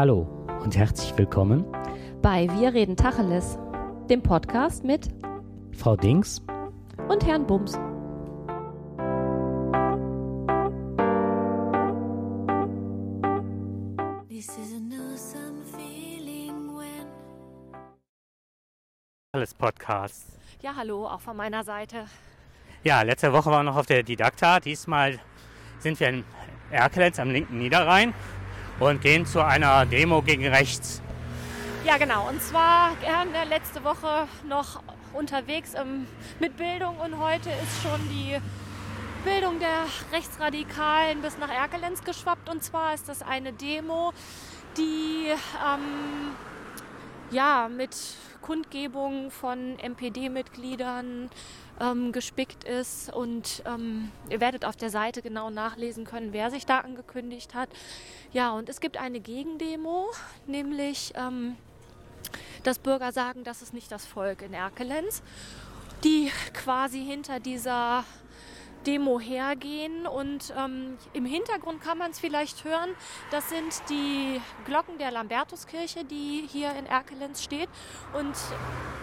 Hallo und herzlich willkommen bei Wir reden Tacheles, dem Podcast mit Frau Dings und Herrn Bums. Alles Podcast. Ja, hallo, auch von meiner Seite. Ja, letzte Woche waren wir noch auf der Didakta. Diesmal sind wir in Erkelenz am linken Niederrhein und gehen zu einer Demo gegen rechts. Ja, genau. Und zwar waren wir letzte Woche noch unterwegs im, mit Bildung und heute ist schon die Bildung der Rechtsradikalen bis nach Erkelenz geschwappt. Und zwar ist das eine Demo, die ähm, ja mit Kundgebungen von MPD-Mitgliedern ähm, gespickt ist. Und ähm, ihr werdet auf der Seite genau nachlesen können, wer sich da angekündigt hat. Ja, und es gibt eine Gegendemo, nämlich ähm, dass Bürger sagen, das ist nicht das Volk in Erkelenz, die quasi hinter dieser Demo hergehen. Und ähm, im Hintergrund kann man es vielleicht hören. Das sind die Glocken der Lambertuskirche, die hier in Erkelenz steht. Und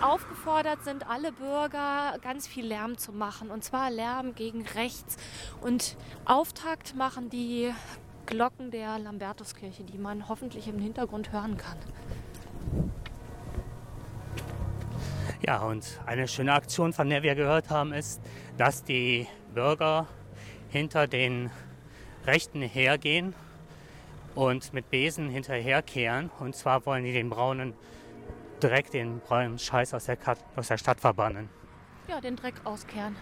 aufgefordert sind alle Bürger, ganz viel Lärm zu machen. Und zwar Lärm gegen rechts. Und Auftakt machen die Glocken der Lambertuskirche, die man hoffentlich im Hintergrund hören kann. Ja, und eine schöne Aktion, von der wir gehört haben, ist, dass die Bürger hinter den Rechten hergehen und mit Besen hinterherkehren. Und zwar wollen die den braunen Dreck, den braunen Scheiß aus der, aus der Stadt verbannen. Ja, den Dreck auskehren.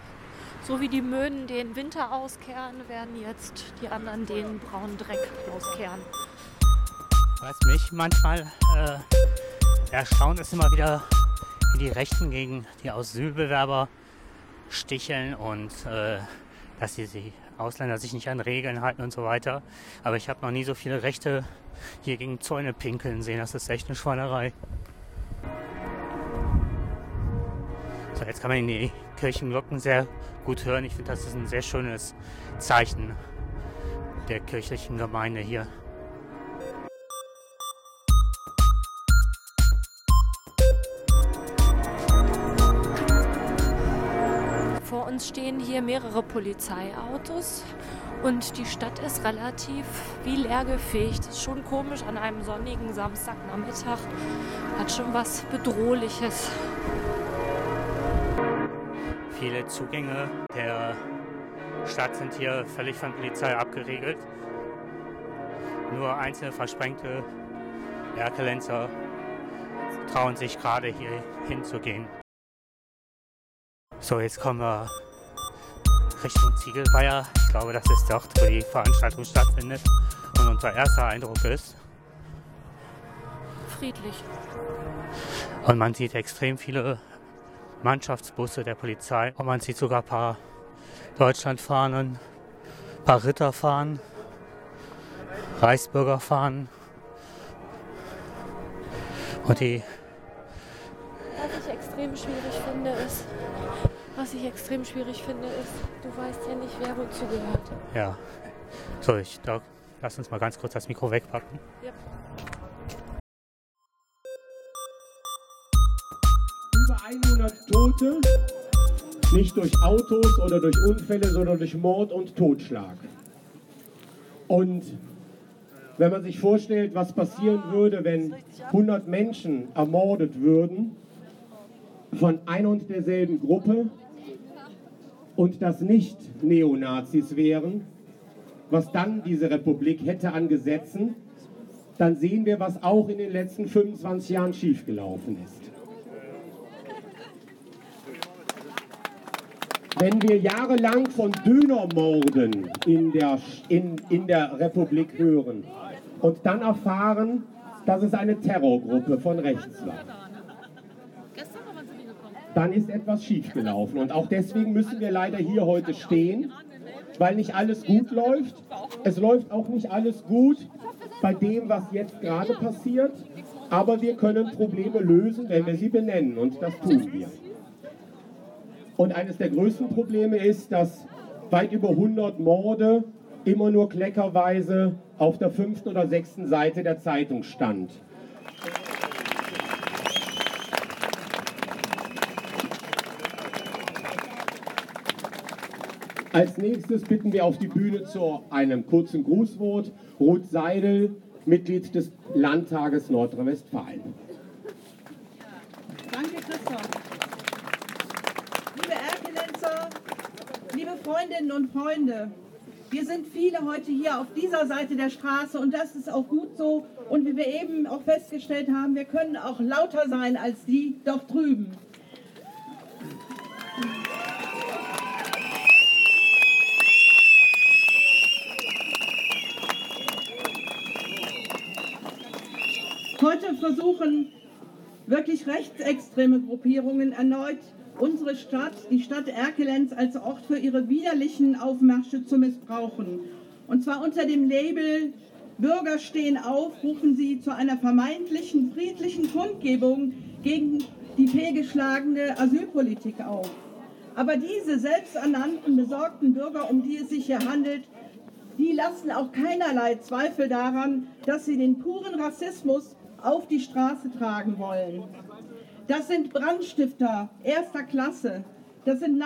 So wie die Möhnen den Winter auskehren, werden jetzt die anderen den braunen Dreck auskehren. Was mich manchmal äh, erstaunt, ist immer wieder, wie die Rechten gegen die Asylbewerber sticheln und äh, dass die, die Ausländer sich nicht an Regeln halten und so weiter. Aber ich habe noch nie so viele Rechte hier gegen Zäune pinkeln sehen. Das ist echt eine Schweinerei. So, jetzt kann man die Kirchenglocken sehr gut hören. Ich finde, das ist ein sehr schönes Zeichen der kirchlichen Gemeinde hier. Vor uns stehen hier mehrere Polizeiautos und die Stadt ist relativ wie leergefegt. Das ist schon komisch an einem sonnigen Samstagnachmittag. Hat schon was Bedrohliches. Viele Zugänge der Stadt sind hier völlig von Polizei abgeriegelt. Nur einzelne versprengte Erkelenzer trauen sich gerade hier hinzugehen. So, jetzt kommen wir Richtung Ziegelweiher. Ich glaube, das ist dort, wo die Veranstaltung stattfindet. Und unser erster Eindruck ist friedlich. Und man sieht extrem viele Mannschaftsbusse der Polizei. Und man sieht sogar ein paar Deutschlandfahnen, ein paar Ritter fahren, Reichsbürger fahren. Und die. Was ich extrem schwierig finde, ist, was ich extrem schwierig finde, ist, du weißt ja nicht, wer wozu gehört. Ja. So, ich da, lass uns mal ganz kurz das Mikro wegpacken. Ja. 100 Tote, nicht durch Autos oder durch Unfälle, sondern durch Mord und Totschlag. Und wenn man sich vorstellt, was passieren würde, wenn 100 Menschen ermordet würden von ein und derselben Gruppe und das nicht Neonazis wären, was dann diese Republik hätte an Gesetzen, dann sehen wir, was auch in den letzten 25 Jahren schiefgelaufen ist. Wenn wir jahrelang von Dönermorden in der, in, in der Republik hören und dann erfahren, dass es eine Terrorgruppe von rechts war, dann ist etwas schiefgelaufen. Und auch deswegen müssen wir leider hier heute stehen, weil nicht alles gut läuft. Es läuft auch nicht alles gut bei dem, was jetzt gerade passiert. Aber wir können Probleme lösen, wenn wir sie benennen. Und das tun wir. Und eines der größten Probleme ist, dass weit über 100 Morde immer nur kleckerweise auf der fünften oder sechsten Seite der Zeitung stand. Als nächstes bitten wir auf die Bühne zu einem kurzen Grußwort Ruth Seidel, Mitglied des Landtages Nordrhein-Westfalen. Danke, Christoph. Liebe Erkelenzer, liebe Freundinnen und Freunde, wir sind viele heute hier auf dieser Seite der Straße und das ist auch gut so. Und wie wir eben auch festgestellt haben, wir können auch lauter sein als die dort drüben. Heute versuchen wirklich rechtsextreme Gruppierungen erneut unsere Stadt, die Stadt Erkelenz, als Ort für ihre widerlichen Aufmärsche zu missbrauchen. Und zwar unter dem Label Bürger stehen auf, rufen sie zu einer vermeintlichen friedlichen Kundgebung gegen die fehlgeschlagene Asylpolitik auf. Aber diese selbsternannten besorgten Bürger, um die es sich hier handelt, die lassen auch keinerlei Zweifel daran, dass sie den puren Rassismus auf die Straße tragen wollen. Das sind Brandstifter erster Klasse. Das sind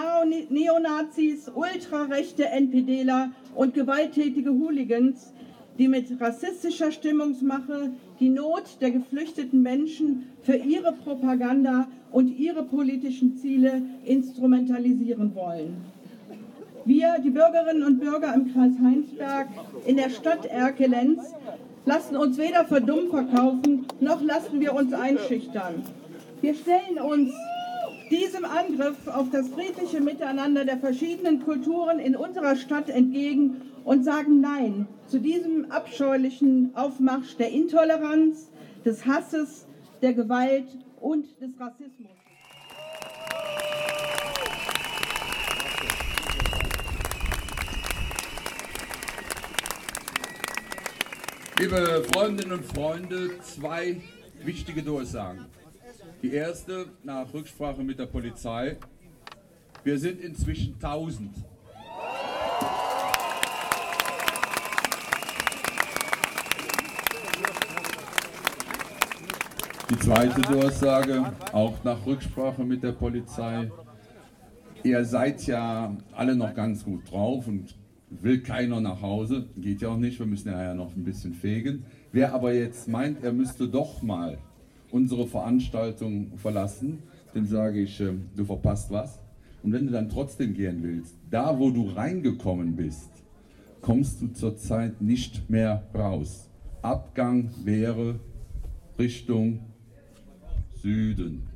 Neonazis, ultrarechte NPDler und gewalttätige Hooligans, die mit rassistischer Stimmungsmache die Not der geflüchteten Menschen für ihre Propaganda und ihre politischen Ziele instrumentalisieren wollen. Wir, die Bürgerinnen und Bürger im Kreis Heinsberg, in der Stadt Erkelenz, lassen uns weder für dumm verkaufen, noch lassen wir uns einschüchtern. Wir stellen uns diesem Angriff auf das friedliche Miteinander der verschiedenen Kulturen in unserer Stadt entgegen und sagen Nein zu diesem abscheulichen Aufmarsch der Intoleranz, des Hasses, der Gewalt und des Rassismus. Liebe Freundinnen und Freunde, zwei wichtige Durchsagen. Die erste nach Rücksprache mit der Polizei. Wir sind inzwischen 1000. Die zweite Durchsage, auch nach Rücksprache mit der Polizei. Ihr seid ja alle noch ganz gut drauf und will keiner nach Hause. Geht ja auch nicht, wir müssen ja noch ein bisschen fegen. Wer aber jetzt meint, er müsste doch mal unsere Veranstaltung verlassen, dem sage ich, äh, du verpasst was. Und wenn du dann trotzdem gehen willst, da wo du reingekommen bist, kommst du zurzeit nicht mehr raus. Abgang wäre Richtung Süden.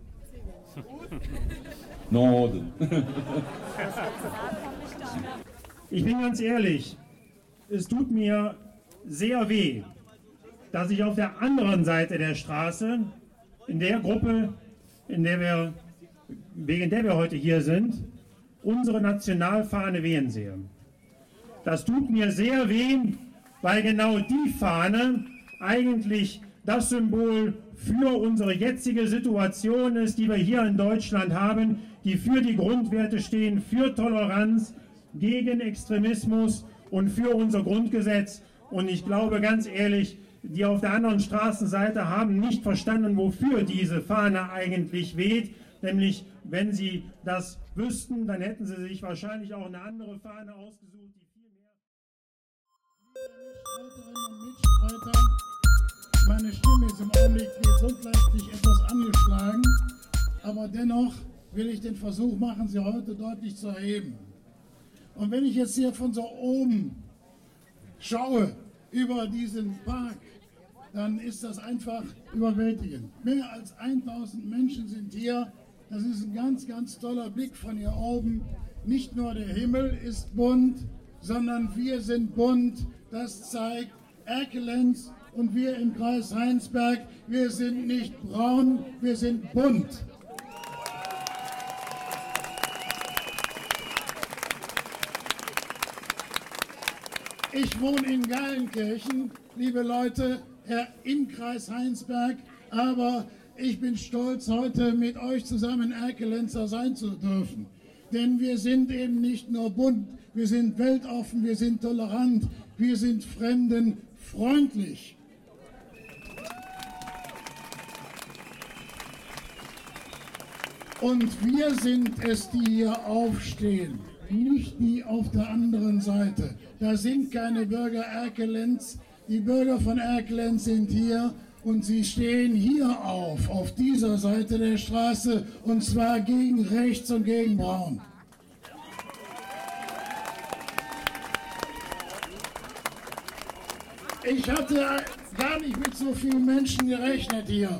Norden. Ich bin ganz ehrlich, es tut mir sehr weh, dass ich auf der anderen Seite der Straße, in der Gruppe, in der wir, wegen der wir heute hier sind, unsere Nationalfahne wehen sehe. Das tut mir sehr weh, weil genau die Fahne eigentlich das Symbol für unsere jetzige Situation ist, die wir hier in Deutschland haben, die für die Grundwerte stehen, für Toleranz, gegen Extremismus und für unser Grundgesetz. Und ich glaube ganz ehrlich, die auf der anderen Straßenseite haben nicht verstanden, wofür diese Fahne eigentlich weht. Nämlich, wenn sie das wüssten, dann hätten sie sich wahrscheinlich auch eine andere Fahne ausgesucht, die viel mehr. Mitstreiter, meine Stimme ist im Augenblick gesundheitlich etwas angeschlagen, aber dennoch will ich den Versuch machen, sie heute deutlich zu erheben. Und wenn ich jetzt hier von so oben schaue über diesen Park, dann ist das einfach überwältigend. Mehr als 1000 Menschen sind hier. Das ist ein ganz, ganz toller Blick von hier oben. Nicht nur der Himmel ist bunt, sondern wir sind bunt. Das zeigt Erkelenz und wir im Kreis Heinsberg. Wir sind nicht braun, wir sind bunt. Ich wohne in Geilenkirchen, liebe Leute, im Kreis Heinsberg, aber ich bin stolz, heute mit euch zusammen Erkelenzer sein zu dürfen. Denn wir sind eben nicht nur bunt, wir sind weltoffen, wir sind tolerant, wir sind Fremden freundlich. Und wir sind es, die hier aufstehen, nicht die auf der anderen Seite. Da sind keine Bürger Erkelenz. Die Bürger von Erkelenz sind hier und sie stehen hier auf, auf dieser Seite der Straße, und zwar gegen rechts und gegen Braun. Ich hatte gar nicht mit so vielen Menschen gerechnet hier.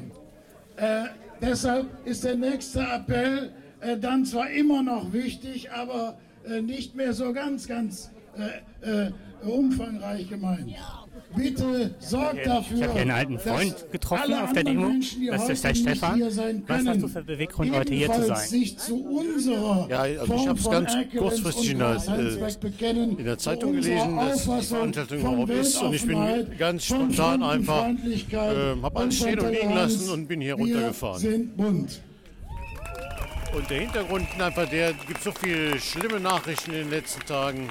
Äh, deshalb ist der nächste Appell äh, dann zwar immer noch wichtig, aber äh, nicht mehr so ganz, ganz äh, äh, umfangreich gemeint. Bitte sorgt dafür. Ich habe hier einen alten Freund getroffen auf der Demo. Menschen, das ist der Stefan. Was hast du für Beweggrund, heute hier zu sein? Zu unserer ja, also ich habe es ganz kurzfristig in der, äh, in der Zeitung gelesen, dass die Veranstaltung überhaupt ist und ich bin ganz spontan einfach, äh, habe alles stehen und liegen lassen und bin hier runtergefahren. Sind bunt. Und der Hintergrund ist einfach der, gibt so viele schlimme Nachrichten in den letzten Tagen.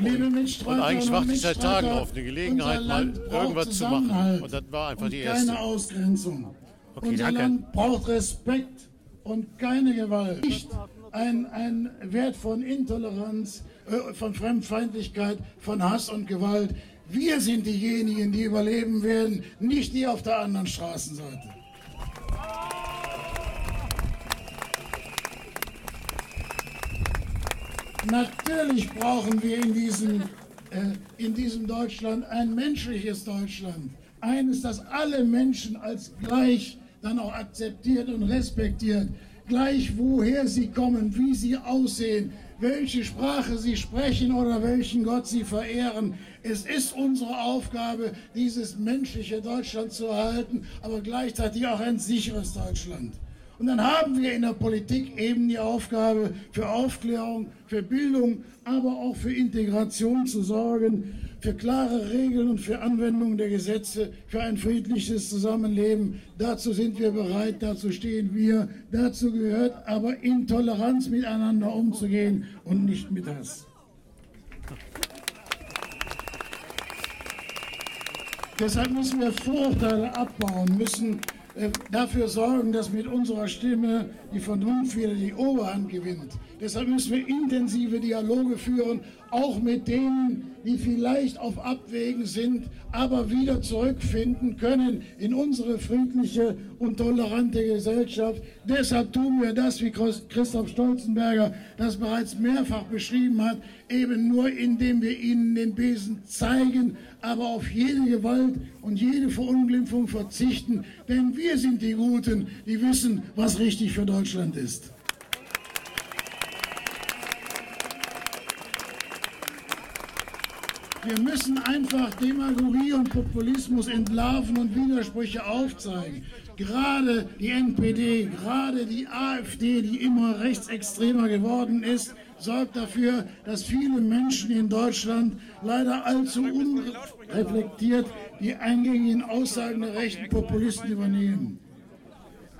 Liebe Mitstreiter Und eigentlich warte ich seit Tagen auf eine Gelegenheit, mal irgendwas zu machen. Und das war einfach und die erste. Keine Ausgrenzung. Okay, unser danke. Land braucht Respekt und keine Gewalt. Nicht ein, ein Wert von Intoleranz, äh, von Fremdfeindlichkeit, von Hass und Gewalt. Wir sind diejenigen, die überleben werden, nicht die auf der anderen Straßenseite. Natürlich brauchen wir in diesem, äh, in diesem Deutschland ein menschliches Deutschland. Eines, das alle Menschen als gleich dann auch akzeptiert und respektiert. Gleich woher sie kommen, wie sie aussehen, welche Sprache sie sprechen oder welchen Gott sie verehren. Es ist unsere Aufgabe, dieses menschliche Deutschland zu erhalten, aber gleichzeitig auch ein sicheres Deutschland. Und dann haben wir in der Politik eben die Aufgabe, für Aufklärung, für Bildung, aber auch für Integration zu sorgen, für klare Regeln und für Anwendung der Gesetze, für ein friedliches Zusammenleben. Dazu sind wir bereit, dazu stehen wir. Dazu gehört aber in Toleranz miteinander umzugehen und nicht mit Hass. Deshalb müssen wir Vorurteile abbauen, müssen dafür sorgen, dass mit unserer Stimme die Vernunft wieder die Oberhand gewinnt. Deshalb müssen wir intensive Dialoge führen, auch mit denen, die vielleicht auf Abwägen sind, aber wieder zurückfinden können in unsere friedliche und tolerante Gesellschaft. Deshalb tun wir das, wie Christoph Stolzenberger das bereits mehrfach beschrieben hat, eben nur indem wir ihnen den Besen zeigen, aber auf jede Gewalt und jede Verunglimpfung verzichten. Denn wir sind die Guten, die wissen, was richtig für Deutschland ist. Wir müssen einfach Demagogie und Populismus entlarven und Widersprüche aufzeigen. Gerade die NPD, gerade die AfD, die immer rechtsextremer geworden ist, sorgt dafür, dass viele Menschen in Deutschland leider allzu unreflektiert die eingängigen Aussagen der rechten Populisten übernehmen.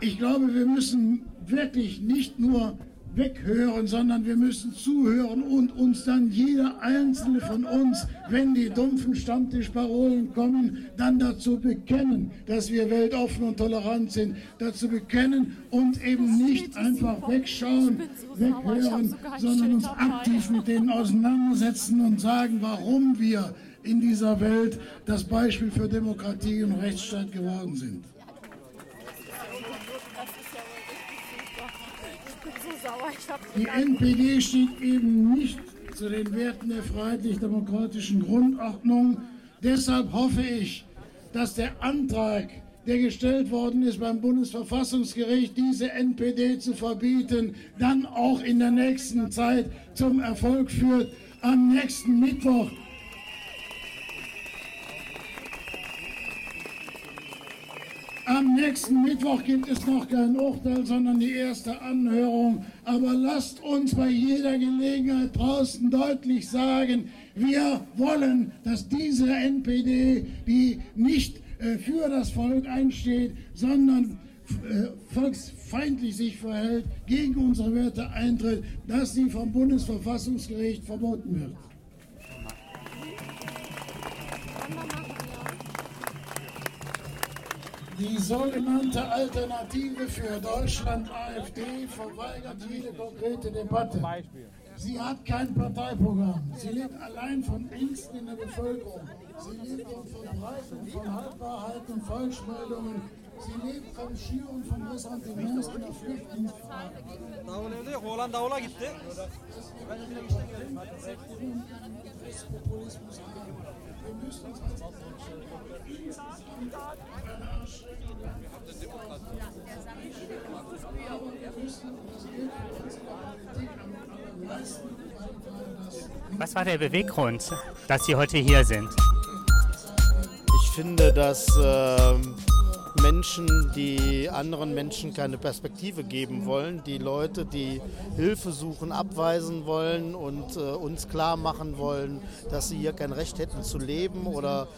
Ich glaube, wir müssen wirklich nicht nur weghören, sondern wir müssen zuhören und uns dann jeder einzelne von uns, wenn die dumpfen Stammtischparolen kommen, dann dazu bekennen, dass wir weltoffen und tolerant sind, dazu bekennen und eben nicht einfach wegschauen, weghören, sondern uns aktiv mit denen auseinandersetzen und sagen, warum wir in dieser Welt das Beispiel für Demokratie und Rechtsstaat geworden sind. Die NPD steht eben nicht zu den Werten der freiheitlich-demokratischen Grundordnung. Deshalb hoffe ich, dass der Antrag, der gestellt worden ist beim Bundesverfassungsgericht, diese NPD zu verbieten, dann auch in der nächsten Zeit zum Erfolg führt. Am nächsten Mittwoch Am nächsten Mittwoch gibt es noch kein Urteil, sondern die erste Anhörung. Aber lasst uns bei jeder Gelegenheit draußen deutlich sagen, wir wollen, dass diese NPD, die nicht äh, für das Volk einsteht, sondern äh, volksfeindlich sich verhält, gegen unsere Werte eintritt, dass sie vom Bundesverfassungsgericht verboten wird. Die sogenannte Alternative für Deutschland AfD verweigert jede konkrete Debatte. Sie hat kein Parteiprogramm. Sie lebt allein von Ängsten in der Bevölkerung. Sie lebt von Verbreitung von Halbwahrheiten und Falschmeldungen. Sie lebt vom Schüren von Ressentiments in der Flüchtlingsfrage. Wir müssen uns als Was war der Beweggrund, dass Sie heute hier sind? Ich finde, dass äh, Menschen, die anderen Menschen keine Perspektive geben wollen, die Leute, die Hilfe suchen, abweisen wollen und äh, uns klar machen wollen, dass sie hier kein Recht hätten zu leben oder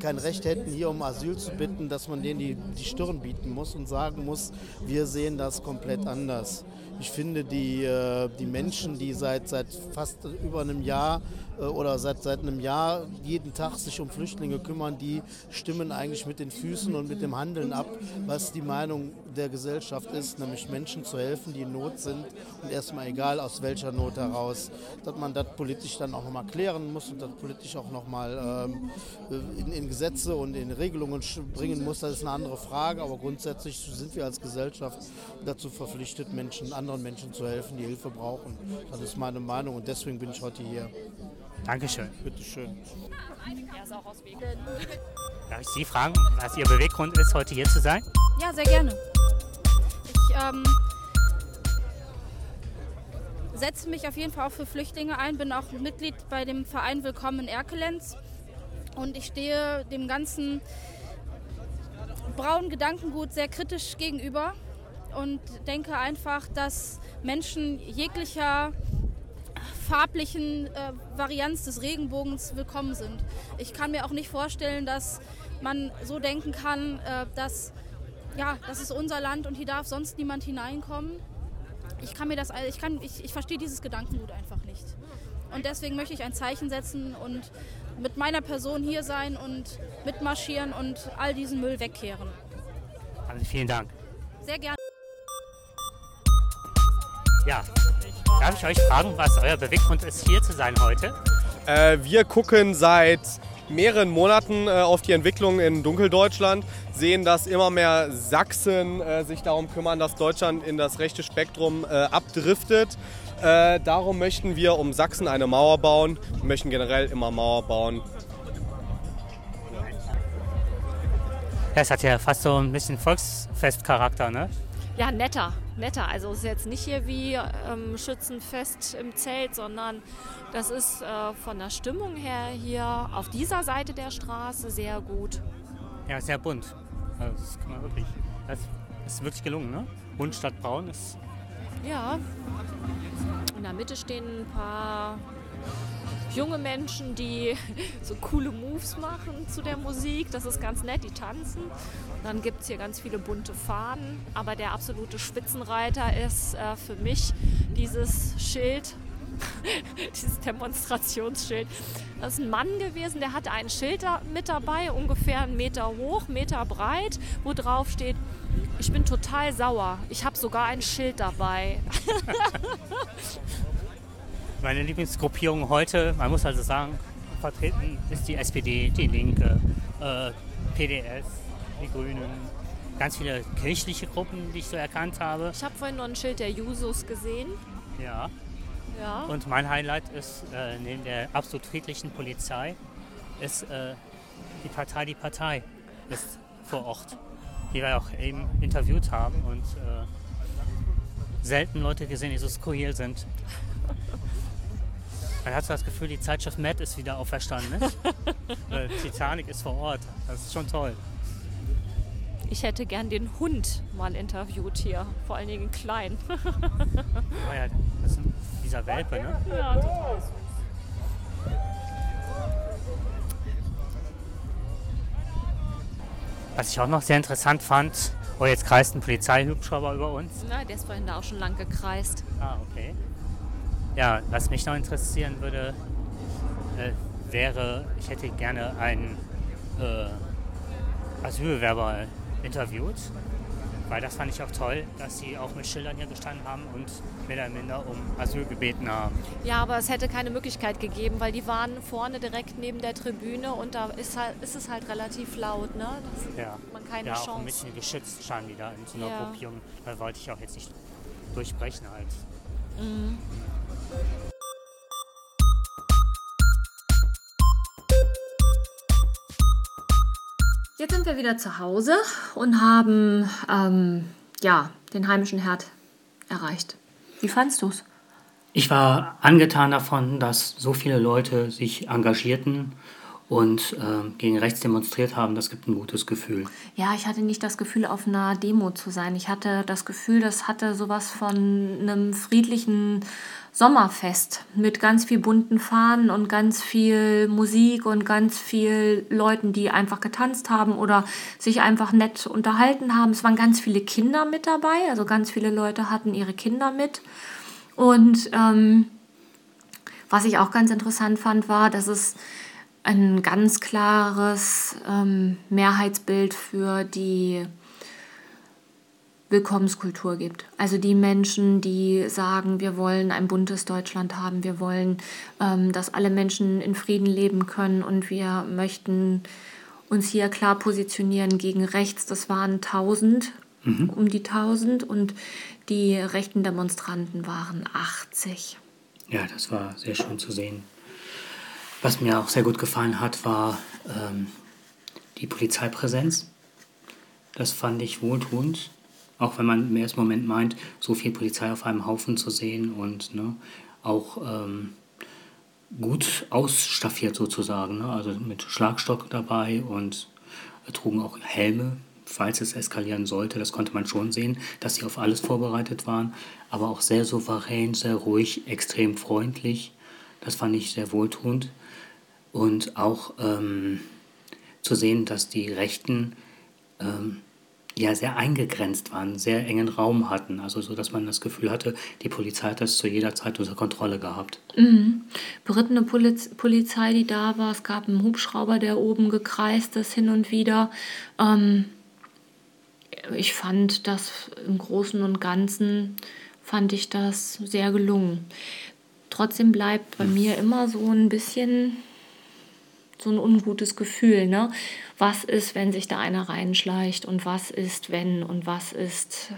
kein Recht hätten, hier um Asyl zu bitten, dass man denen die, die Stirn bieten muss und sagen muss, wir sehen das komplett anders. Ich finde, die, äh, die Menschen, die seit, seit fast über einem Jahr oder seit, seit einem Jahr jeden Tag sich um Flüchtlinge kümmern, die stimmen eigentlich mit den Füßen und mit dem Handeln ab, was die Meinung der Gesellschaft ist, nämlich Menschen zu helfen, die in Not sind und erstmal egal aus welcher Not heraus, dass man das politisch dann auch nochmal klären muss und das politisch auch nochmal ähm, in, in Gesetze und in Regelungen bringen muss, das ist eine andere Frage, aber grundsätzlich sind wir als Gesellschaft dazu verpflichtet, Menschen, anderen Menschen zu helfen, die Hilfe brauchen. Das ist meine Meinung und deswegen bin ich heute hier. Dankeschön. Bitteschön. Darf ich Sie fragen, was Ihr Beweggrund ist, heute hier zu sein? Ja, sehr gerne. Ich ähm, setze mich auf jeden Fall auch für Flüchtlinge ein, bin auch Mitglied bei dem Verein Willkommen in Erkelenz und ich stehe dem ganzen braunen Gedankengut sehr kritisch gegenüber und denke einfach, dass Menschen jeglicher farblichen äh, Varianz des Regenbogens willkommen sind. Ich kann mir auch nicht vorstellen, dass man so denken kann, äh, dass ja, das ist unser Land und hier darf sonst niemand hineinkommen. Ich kann mir das, ich kann, ich, ich verstehe dieses Gedankengut einfach nicht. Und deswegen möchte ich ein Zeichen setzen und mit meiner Person hier sein und mitmarschieren und all diesen Müll wegkehren. Also vielen Dank. Sehr gerne. Ja, Darf ich euch fragen, was euer Beweggrund ist, hier zu sein heute? Äh, wir gucken seit mehreren Monaten äh, auf die Entwicklung in Dunkeldeutschland, sehen, dass immer mehr Sachsen äh, sich darum kümmern, dass Deutschland in das rechte Spektrum äh, abdriftet. Äh, darum möchten wir um Sachsen eine Mauer bauen, wir möchten generell immer Mauer bauen. Ja, es hat ja fast so ein bisschen Volksfestcharakter, ne? Ja, netter, netter. Also es ist jetzt nicht hier wie ähm, Schützenfest im Zelt, sondern das ist äh, von der Stimmung her hier auf dieser Seite der Straße sehr gut. Ja, sehr bunt. Also das kann man wirklich. Das ist wirklich gelungen, ne? Bunt statt braun ist. Ja. In der Mitte stehen ein paar junge Menschen, die so coole Moves machen zu der Musik. Das ist ganz nett, die tanzen. Dann gibt es hier ganz viele bunte Fahnen. Aber der absolute Spitzenreiter ist äh, für mich dieses Schild, dieses Demonstrationsschild. Das ist ein Mann gewesen, der hatte ein Schild mit dabei, ungefähr einen Meter hoch, Meter breit, wo drauf steht, ich bin total sauer. Ich habe sogar ein Schild dabei. Meine Lieblingsgruppierung heute, man muss also sagen, vertreten ist die SPD, die Linke, äh, PDS, die Grünen, ganz viele kirchliche Gruppen, die ich so erkannt habe. Ich habe vorhin noch ein Schild der Jusos gesehen. Ja. Ja. Und mein Highlight ist, äh, neben der absolut friedlichen Polizei, ist äh, die Partei Die Partei ist vor Ort, die wir auch eben interviewt haben und äh, selten Leute gesehen, die so skurril sind. Man hat so das Gefühl, die Zeitschrift Mad ist wieder auferstanden. Nicht? Titanic ist vor Ort. Das ist schon toll. Ich hätte gern den Hund mal interviewt hier, vor allen Dingen klein. oh ja, das ist dieser Welpe, ne? Ja, total. Was ich auch noch sehr interessant fand, oh, jetzt kreist ein Polizeihubschrauber über uns. Na, der ist vorhin da auch schon lang gekreist. Ah, okay. Ja, was mich noch interessieren würde, äh, wäre, ich hätte gerne einen äh, Asylbewerber interviewt weil das fand ich auch toll, dass sie auch mit Schildern hier gestanden haben und mehr oder minder um Asyl gebeten haben. Ja, aber es hätte keine Möglichkeit gegeben, weil die waren vorne direkt neben der Tribüne und da ist, halt, ist es halt relativ laut. Ne? Das ja, man keine ja Chance. auch ein bisschen geschützt standen die da in so einer ja. Gruppierung. Da wollte ich auch jetzt nicht durchbrechen halt. Mhm. Jetzt sind wir wieder zu Hause und haben ähm, ja, den heimischen Herd erreicht. Wie fandst du es? Ich war angetan davon, dass so viele Leute sich engagierten und äh, gegen rechts demonstriert haben. Das gibt ein gutes Gefühl. Ja, ich hatte nicht das Gefühl, auf einer Demo zu sein. Ich hatte das Gefühl, das hatte sowas von einem friedlichen Sommerfest mit ganz viel bunten Fahnen und ganz viel Musik und ganz viel Leuten, die einfach getanzt haben oder sich einfach nett unterhalten haben. Es waren ganz viele Kinder mit dabei, also ganz viele Leute hatten ihre Kinder mit. Und ähm, was ich auch ganz interessant fand, war, dass es ein ganz klares ähm, Mehrheitsbild für die Willkommenskultur gibt. Also die Menschen, die sagen, wir wollen ein buntes Deutschland haben, wir wollen, ähm, dass alle Menschen in Frieden leben können und wir möchten uns hier klar positionieren gegen rechts. Das waren 1000, mhm. um die 1000 und die rechten Demonstranten waren 80. Ja, das war sehr schön zu sehen. Was mir auch sehr gut gefallen hat, war ähm, die Polizeipräsenz. Das fand ich wohltuend. Auch wenn man im ersten Moment meint, so viel Polizei auf einem Haufen zu sehen und ne, auch ähm, gut ausstaffiert sozusagen. Ne? Also mit Schlagstock dabei und trugen auch Helme, falls es eskalieren sollte. Das konnte man schon sehen, dass sie auf alles vorbereitet waren. Aber auch sehr souverän, sehr ruhig, extrem freundlich. Das fand ich sehr wohltuend. Und auch ähm, zu sehen, dass die Rechten ähm, ja sehr eingegrenzt waren, sehr engen Raum hatten. Also so, dass man das Gefühl hatte, die Polizei hat das zu jeder Zeit unter Kontrolle gehabt. Mhm. Berittene Poliz Polizei, die da war, es gab einen Hubschrauber, der oben gekreist ist hin und wieder. Ähm, ich fand das im Großen und Ganzen, fand ich das sehr gelungen. Trotzdem bleibt bei mir immer so ein bisschen so ein ungutes Gefühl, ne? Was ist, wenn sich da einer reinschleicht und was ist, wenn und was ist.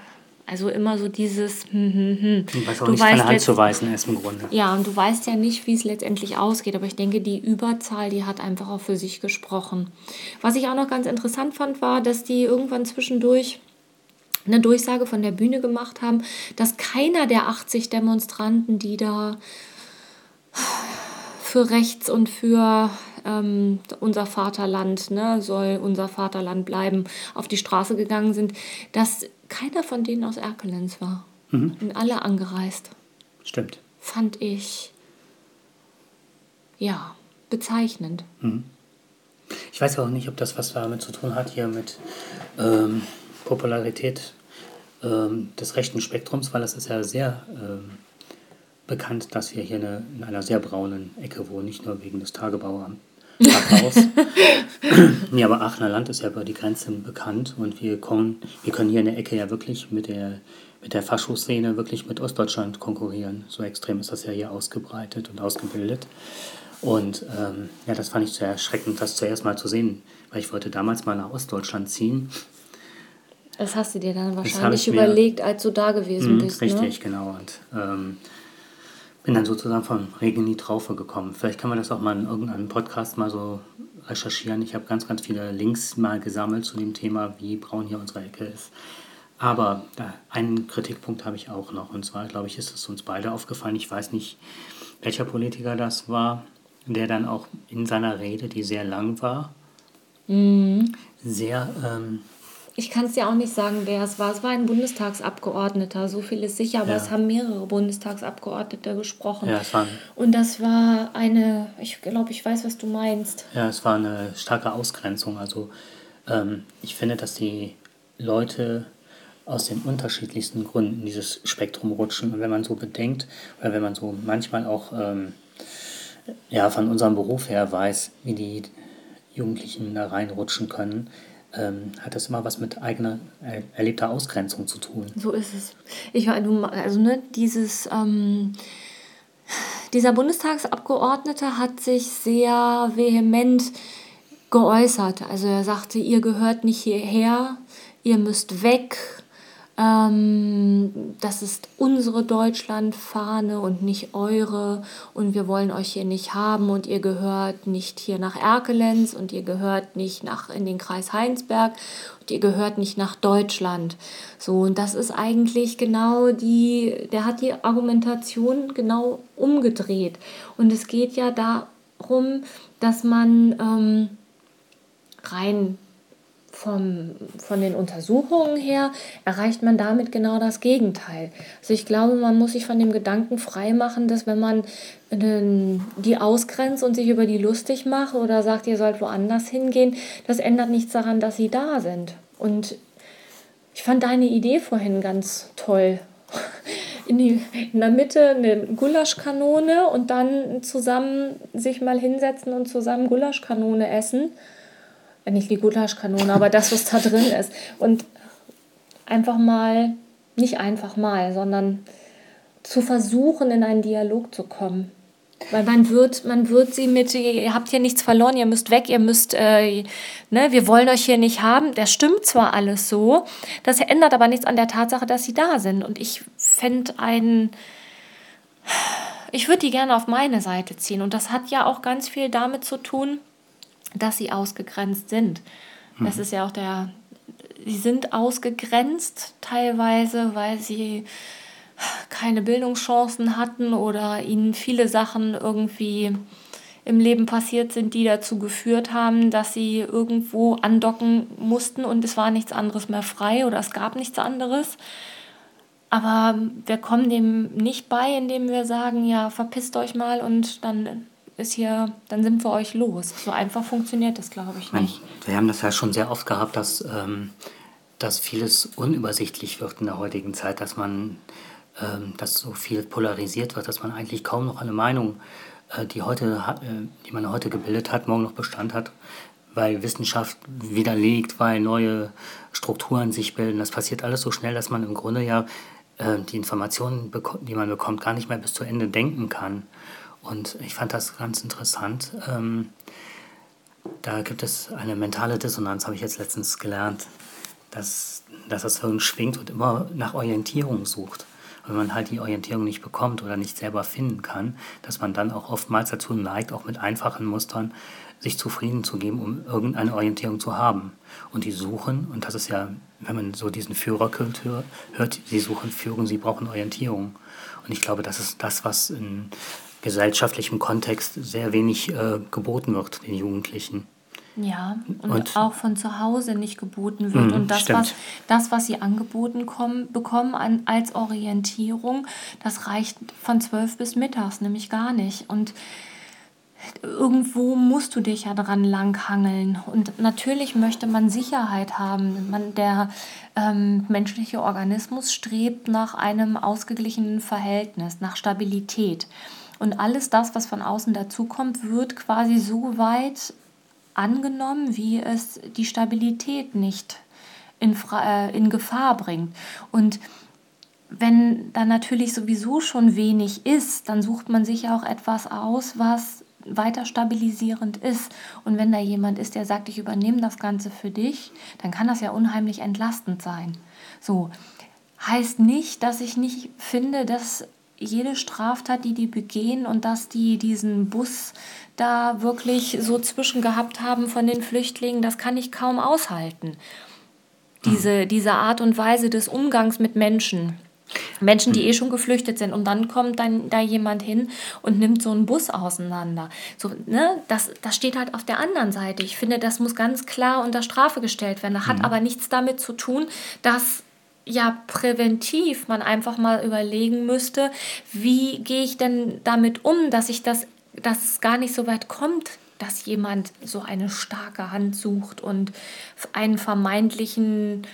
Also immer so dieses, hm, hm, hm. Was auch du nicht von der Hand zu weisen ist im Grunde. Ja, und du weißt ja nicht, wie es letztendlich ausgeht, aber ich denke, die Überzahl, die hat einfach auch für sich gesprochen. Was ich auch noch ganz interessant fand, war, dass die irgendwann zwischendurch eine Durchsage von der Bühne gemacht haben, dass keiner der 80 Demonstranten, die da für rechts und für ähm, unser Vaterland ne, soll unser Vaterland bleiben, auf die Straße gegangen sind, dass keiner von denen aus Erkelenz war. Mhm. Und alle angereist. Stimmt. Fand ich, ja, bezeichnend. Mhm. Ich weiß auch nicht, ob das was damit zu tun hat hier mit ähm, Popularität ähm, des rechten Spektrums, weil das ist ja sehr ähm, bekannt, dass wir hier eine, in einer sehr braunen Ecke wohnen, nicht nur wegen des Tagebauamts. nee, aber Aachener Land ist ja über die Grenze bekannt und wir, kommen, wir können hier in der Ecke ja wirklich mit der, mit der Faschoszene wirklich mit Ostdeutschland konkurrieren. So extrem ist das ja hier ausgebreitet und ausgebildet. Und ähm, ja, das fand ich sehr erschreckend, das zuerst mal zu sehen, weil ich wollte damals mal nach Ostdeutschland ziehen. Das hast du dir dann wahrscheinlich überlegt, als du da gewesen mh, bist. Ne? Richtig, ne? genau. Und ähm, bin dann sozusagen von Regen in die Traufe gekommen. Vielleicht kann man das auch mal in irgendeinem Podcast mal so recherchieren. Ich habe ganz, ganz viele Links mal gesammelt zu dem Thema, wie braun hier unsere Ecke ist. Aber einen Kritikpunkt habe ich auch noch. Und zwar, glaube ich, ist es uns beide aufgefallen. Ich weiß nicht, welcher Politiker das war, der dann auch in seiner Rede, die sehr lang war, mhm. sehr ähm, ich kann es dir auch nicht sagen, wer es war. Es war ein Bundestagsabgeordneter, so viel ist sicher, aber ja. es haben mehrere Bundestagsabgeordnete gesprochen. Ja, es waren, Und das war eine, ich glaube, ich weiß, was du meinst. Ja, es war eine starke Ausgrenzung. Also ähm, ich finde, dass die Leute aus den unterschiedlichsten Gründen in dieses Spektrum rutschen. Und wenn man so bedenkt, oder wenn man so manchmal auch ähm, ja, von unserem Beruf her weiß, wie die Jugendlichen da reinrutschen können, ähm, hat das immer was mit eigener er erlebter Ausgrenzung zu tun. So ist es. Ich also ne, dieses ähm, dieser Bundestagsabgeordnete hat sich sehr vehement geäußert. Also er sagte, ihr gehört nicht hierher, ihr müsst weg, ähm, das ist unsere Deutschlandfahne und nicht eure. Und wir wollen euch hier nicht haben. Und ihr gehört nicht hier nach Erkelenz. Und ihr gehört nicht nach in den Kreis Heinsberg. Und ihr gehört nicht nach Deutschland. So und das ist eigentlich genau die, der hat die Argumentation genau umgedreht. Und es geht ja darum, dass man ähm, rein vom, von den Untersuchungen her erreicht man damit genau das Gegenteil. Also ich glaube, man muss sich von dem Gedanken freimachen, dass wenn man die ausgrenzt und sich über die lustig macht oder sagt, ihr sollt woanders hingehen, das ändert nichts daran, dass sie da sind. Und ich fand deine Idee vorhin ganz toll. In, die, in der Mitte eine Gulaschkanone und dann zusammen sich mal hinsetzen und zusammen Gulaschkanone essen nicht die Gulaschkanone, aber das, was da drin ist. Und einfach mal, nicht einfach mal, sondern zu versuchen, in einen Dialog zu kommen. Weil man wird, man wird sie mit, ihr habt hier nichts verloren, ihr müsst weg, ihr müsst, äh, ne, wir wollen euch hier nicht haben. Das stimmt zwar alles so, das ändert aber nichts an der Tatsache, dass sie da sind. Und ich fände einen, ich würde die gerne auf meine Seite ziehen. Und das hat ja auch ganz viel damit zu tun, dass sie ausgegrenzt sind. Mhm. Das ist ja auch der, sie sind ausgegrenzt teilweise, weil sie keine Bildungschancen hatten oder ihnen viele Sachen irgendwie im Leben passiert sind, die dazu geführt haben, dass sie irgendwo andocken mussten und es war nichts anderes mehr frei oder es gab nichts anderes. Aber wir kommen dem nicht bei, indem wir sagen, ja, verpisst euch mal und dann ist hier, dann sind wir euch los. So einfach funktioniert das, glaube ich, nicht. Wir haben das ja schon sehr oft gehabt, dass, ähm, dass vieles unübersichtlich wird in der heutigen Zeit, dass man, ähm, dass so viel polarisiert wird, dass man eigentlich kaum noch eine Meinung, äh, die, heute, äh, die man heute gebildet hat, morgen noch Bestand hat, weil Wissenschaft widerlegt, weil neue Strukturen sich bilden. Das passiert alles so schnell, dass man im Grunde ja äh, die Informationen, die man bekommt, gar nicht mehr bis zu Ende denken kann. Und ich fand das ganz interessant. Ähm, da gibt es eine mentale Dissonanz, habe ich jetzt letztens gelernt, dass, dass das Hirn schwingt und immer nach Orientierung sucht. wenn man halt die Orientierung nicht bekommt oder nicht selber finden kann, dass man dann auch oftmals dazu neigt, auch mit einfachen Mustern sich zufrieden zu geben, um irgendeine Orientierung zu haben. Und die suchen, und das ist ja, wenn man so diesen Führerkult hört, sie suchen Führung, sie brauchen Orientierung. Und ich glaube, das ist das, was in gesellschaftlichem Kontext sehr wenig äh, geboten wird den Jugendlichen. Ja, und, und, auch von zu Hause nicht geboten wird. Mh, und das was, das, was sie angeboten kommen, bekommen an, als Orientierung, das reicht von zwölf bis mittags, nämlich gar nicht. Und irgendwo musst du dich ja dran langhangeln. Und natürlich möchte man Sicherheit haben. Man, der ähm, menschliche Organismus strebt nach einem ausgeglichenen Verhältnis, nach Stabilität. Und alles das, was von außen dazukommt, wird quasi so weit angenommen, wie es die Stabilität nicht in, äh, in Gefahr bringt. Und wenn da natürlich sowieso schon wenig ist, dann sucht man sich ja auch etwas aus, was weiter stabilisierend ist. Und wenn da jemand ist, der sagt, ich übernehme das Ganze für dich, dann kann das ja unheimlich entlastend sein. So heißt nicht, dass ich nicht finde, dass jede Straftat, die die begehen und dass die diesen Bus da wirklich so zwischen gehabt haben von den Flüchtlingen, das kann ich kaum aushalten. Diese, diese Art und Weise des Umgangs mit Menschen. Menschen, die eh schon geflüchtet sind und dann kommt dann da jemand hin und nimmt so einen Bus auseinander. So, ne, das, das steht halt auf der anderen Seite. Ich finde, das muss ganz klar unter Strafe gestellt werden. Das hat mhm. aber nichts damit zu tun, dass ja präventiv man einfach mal überlegen müsste, wie gehe ich denn damit um, dass ich das, dass es gar nicht so weit kommt, dass jemand so eine starke Hand sucht und einen vermeintlichen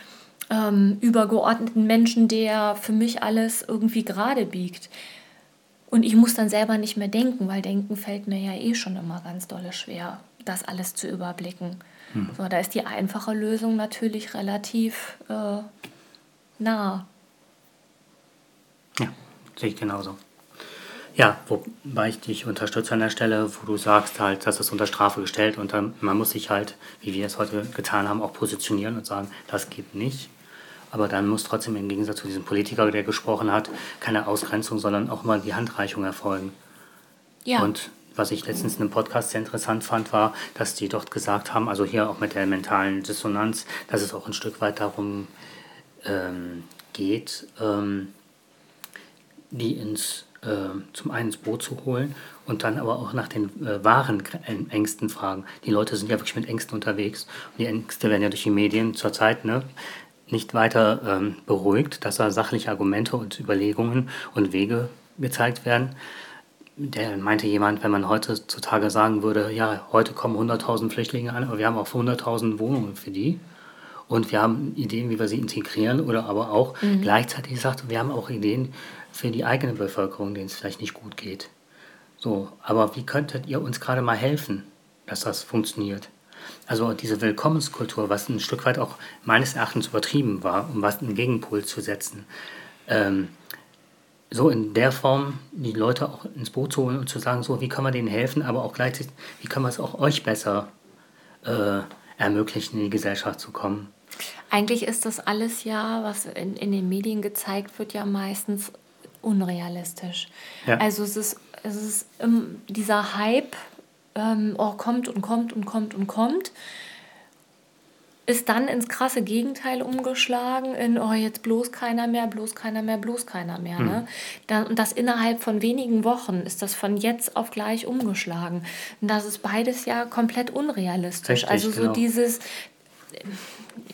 ähm, übergeordneten Menschen, der für mich alles irgendwie gerade biegt. Und ich muss dann selber nicht mehr denken, weil denken fällt mir ja eh schon immer ganz dolle schwer, das alles zu überblicken. Hm. So, da ist die einfache Lösung natürlich relativ äh, nah. Ja, sehe ich genauso. Ja, wobei ich dich unterstütze an der Stelle, wo du sagst halt, dass es unter Strafe gestellt und dann, man muss sich halt, wie wir es heute getan haben, auch positionieren und sagen, das geht nicht. Aber dann muss trotzdem im Gegensatz zu diesem Politiker, der gesprochen hat, keine Ausgrenzung, sondern auch mal die Handreichung erfolgen. Ja. Und was ich letztens in einem Podcast sehr interessant fand, war, dass die dort gesagt haben, also hier auch mit der mentalen Dissonanz, dass es auch ein Stück weit darum ähm, geht, ähm, die ins äh, zum einen ins Boot zu holen und dann aber auch nach den äh, wahren Ängsten fragen. Die Leute sind ja wirklich mit Ängsten unterwegs und die Ängste werden ja durch die Medien zurzeit ne, nicht weiter ähm, beruhigt, dass da sachliche Argumente und Überlegungen und Wege gezeigt werden. Der meinte jemand, wenn man heutzutage sagen würde, ja, heute kommen 100.000 Flüchtlinge an, aber wir haben auch 100.000 Wohnungen für die. Und wir haben Ideen, wie wir sie integrieren oder aber auch mhm. gleichzeitig sagt, wir haben auch Ideen, für die eigene Bevölkerung, denen es vielleicht nicht gut geht. So, aber wie könntet ihr uns gerade mal helfen, dass das funktioniert? Also diese Willkommenskultur, was ein Stück weit auch meines Erachtens übertrieben war, um was einen Gegenpol zu setzen, ähm, so in der Form die Leute auch ins Boot zu holen und zu sagen, so wie können wir denen helfen, aber auch gleichzeitig, wie können wir es auch euch besser äh, ermöglichen, in die Gesellschaft zu kommen. Eigentlich ist das alles ja, was in, in den Medien gezeigt wird, ja meistens unrealistisch. Ja. Also es ist, es ist dieser Hype, ähm, oh, kommt und kommt und kommt und kommt, ist dann ins krasse Gegenteil umgeschlagen, in, oh, jetzt bloß keiner mehr, bloß keiner mehr, bloß keiner mehr. Mhm. Ne? Da, und das innerhalb von wenigen Wochen ist das von jetzt auf gleich umgeschlagen. Und das ist beides ja komplett unrealistisch. Richtig, also so genau. dieses,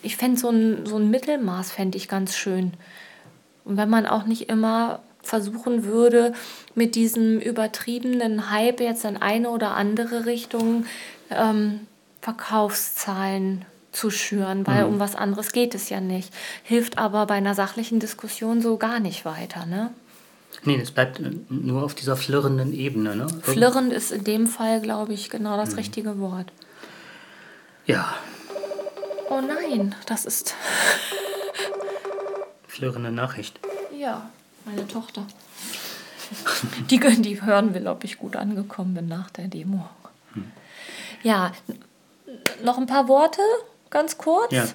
ich fände so ein, so ein Mittelmaß fände ich ganz schön. Und wenn man auch nicht immer versuchen würde, mit diesem übertriebenen Hype jetzt in eine oder andere Richtung ähm, Verkaufszahlen zu schüren, weil mhm. um was anderes geht es ja nicht. Hilft aber bei einer sachlichen Diskussion so gar nicht weiter, ne? Nee, es bleibt äh, nur auf dieser flirrenden Ebene, ne? Flirrend ist in dem Fall, glaube ich, genau das mhm. richtige Wort. Ja. Oh nein, das ist. Flirrende Nachricht. Ja meine Tochter. Die, die hören will, ob ich gut angekommen bin nach der Demo. Hm. Ja, noch ein paar Worte, ganz kurz. Ja.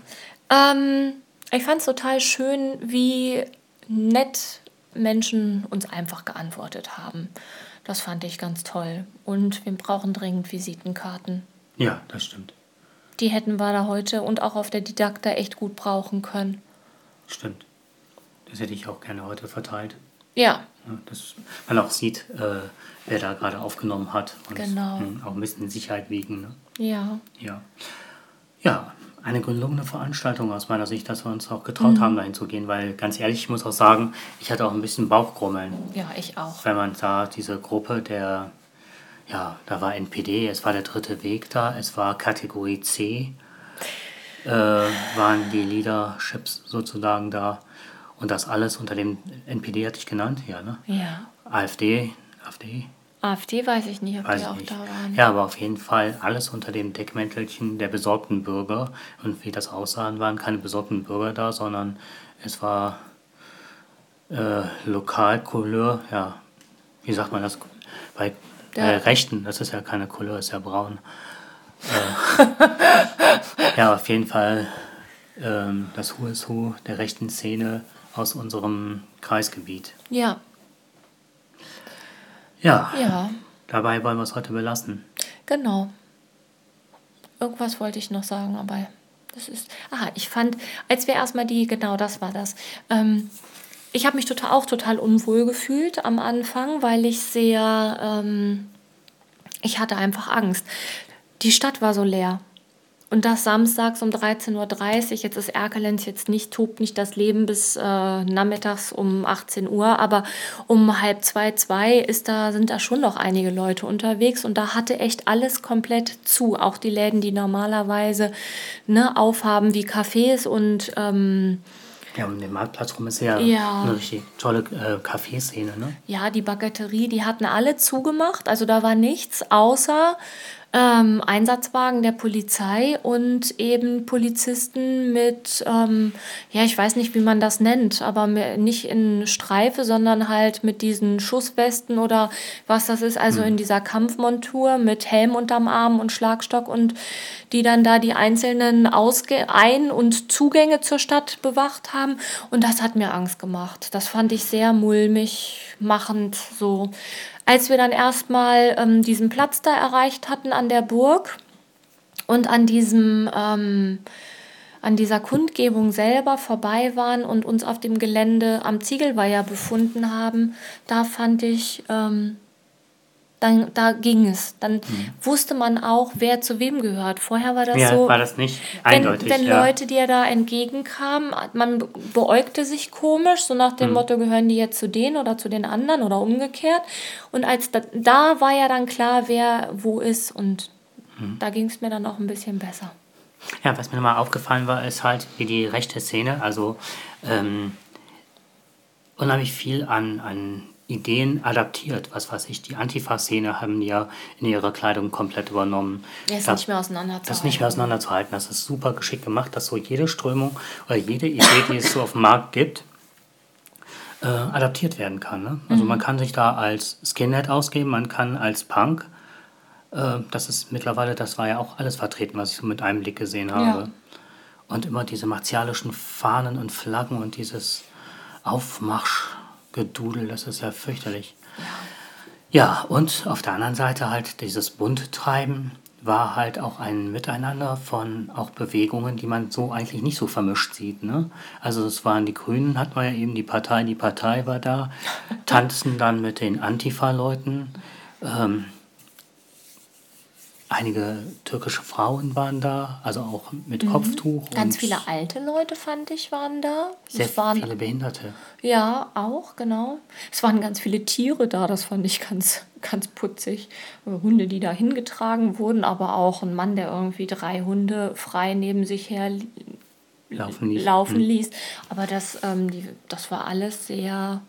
Ähm, ich fand es total schön, wie nett Menschen uns einfach geantwortet haben. Das fand ich ganz toll. Und wir brauchen dringend Visitenkarten. Ja, das stimmt. Die hätten wir da heute und auch auf der Didakta echt gut brauchen können. Stimmt. Das hätte ich auch gerne heute verteilt. Ja. Dass man auch sieht, äh, wer da gerade aufgenommen hat. Und genau. auch ein bisschen in Sicherheit wiegen. Ne? Ja. Ja. Ja, eine gelungene Veranstaltung aus meiner Sicht, dass wir uns auch getraut mhm. haben, dahin zu gehen, weil ganz ehrlich, ich muss auch sagen, ich hatte auch ein bisschen Bauchgrummeln. Ja, ich auch. Wenn man sah, diese Gruppe der, ja, da war NPD, es war der dritte Weg da, es war Kategorie C, äh, waren die Leaderships sozusagen da. Und das alles unter dem NPD hatte ich genannt, ja, ne? Ja. AfD, AfD. AfD weiß ich nicht, ob weiß die auch nicht. da waren. Ja, aber auf jeden Fall alles unter dem Deckmäntelchen der besorgten Bürger. Und wie das aussah, waren keine besorgten Bürger da, sondern es war äh, Lokalcouleur, ja, wie sagt man das? Bei äh, Rechten, das ist ja keine Couleur, ist ja braun. Äh, ja, auf jeden Fall ähm, das Who is Who der rechten Szene aus unserem Kreisgebiet. Ja. Ja. Ja. Dabei wollen wir es heute belassen. Genau. Irgendwas wollte ich noch sagen, aber das ist. Aha, ich fand, als wir erstmal die, genau das war das. Ähm, ich habe mich total, auch total unwohl gefühlt am Anfang, weil ich sehr. Ähm, ich hatte einfach Angst. Die Stadt war so leer. Und das samstags um 13.30 Uhr. Jetzt ist Erkelenz jetzt nicht, tobt nicht das Leben bis äh, nachmittags um 18 Uhr, aber um halb zwei, zwei ist da, sind da schon noch einige Leute unterwegs und da hatte echt alles komplett zu. Auch die Läden, die normalerweise ne, aufhaben wie Cafés und ähm, ja, um den Marktplatz rum ist ja, ja. eine richtig tolle äh, Kaffeeszene, ne? Ja, die Baguetterie, die hatten alle zugemacht. Also da war nichts außer ähm, Einsatzwagen der Polizei und eben Polizisten mit, ähm, ja, ich weiß nicht, wie man das nennt, aber nicht in Streife, sondern halt mit diesen Schusswesten oder was das ist, also in dieser Kampfmontur mit Helm unterm Arm und Schlagstock und die dann da die einzelnen Ausge Ein- und Zugänge zur Stadt bewacht haben. Und das hat mir Angst gemacht. Das fand ich sehr mulmig machend so. Als wir dann erstmal ähm, diesen Platz da erreicht hatten an der Burg und an diesem ähm, an dieser Kundgebung selber vorbei waren und uns auf dem Gelände am Ziegelweiher befunden haben, da fand ich ähm, dann da ging es. Dann mhm. wusste man auch, wer zu wem gehört. Vorher war das ja, so. war das nicht eindeutig. Wenn, wenn ja. Leute dir da entgegenkamen, man beäugte sich komisch, so nach dem mhm. Motto, gehören die jetzt zu denen oder zu den anderen oder umgekehrt. Und als da, da war ja dann klar, wer wo ist und mhm. da ging es mir dann auch ein bisschen besser. Ja, was mir nochmal aufgefallen war, ist halt, wie die rechte Szene, also ähm, unheimlich viel an, an Ideen adaptiert. Was weiß ich, die Antifa-Szene haben ja in ihrer Kleidung komplett übernommen. Das ist nicht mehr auseinanderzuhalten. Das ist nicht mehr auseinanderzuhalten. Das ist super geschickt gemacht, dass so jede Strömung oder jede Idee, die es so auf dem Markt gibt, äh, adaptiert werden kann. Ne? Also mhm. man kann sich da als Skinhead ausgeben, man kann als Punk. Äh, das ist mittlerweile, das war ja auch alles vertreten, was ich so mit einem Blick gesehen habe. Ja. Und immer diese martialischen Fahnen und Flaggen und dieses Aufmarsch Gedudel, das ist ja fürchterlich. Ja. und auf der anderen Seite halt dieses Bundtreiben war halt auch ein Miteinander von auch Bewegungen, die man so eigentlich nicht so vermischt sieht. Ne? Also es waren die Grünen, hat man ja eben die Partei, die Partei war da, tanzen dann mit den Antifa-Leuten. Ähm, Einige türkische Frauen waren da, also auch mit mhm. Kopftuch. Ganz viele alte Leute, fand ich, waren da. Sehr waren, viele Behinderte. Ja, auch, genau. Es waren ganz viele Tiere da, das fand ich ganz, ganz putzig. Hunde, die da hingetragen wurden, aber auch ein Mann, der irgendwie drei Hunde frei neben sich her laufen ließ. Laufen mhm. ließ. Aber das, ähm, die, das war alles sehr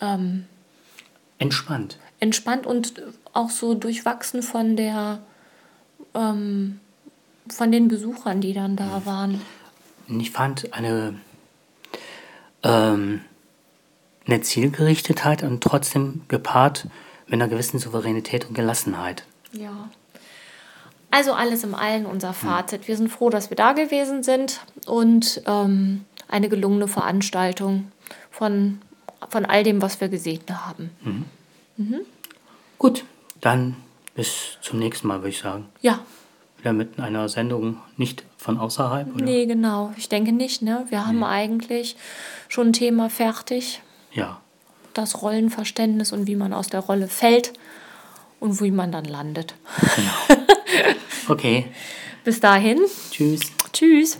ähm, entspannt. Entspannt und auch so durchwachsen von der ähm, von den Besuchern, die dann da waren. Ich fand eine, ähm, eine Zielgerichtetheit und trotzdem gepaart mit einer gewissen Souveränität und Gelassenheit. Ja. Also alles im Allen unser Fazit. Wir sind froh, dass wir da gewesen sind und ähm, eine gelungene Veranstaltung von, von all dem, was wir gesehen haben. Mhm. Mhm. Gut, dann bis zum nächsten Mal, würde ich sagen. Ja. Wieder mit einer Sendung nicht von außerhalb? Oder? Nee, genau. Ich denke nicht. Ne? Wir haben nee. eigentlich schon ein Thema fertig. Ja. Das Rollenverständnis und wie man aus der Rolle fällt und wie man dann landet. Genau. Okay. Bis dahin. Tschüss. Tschüss.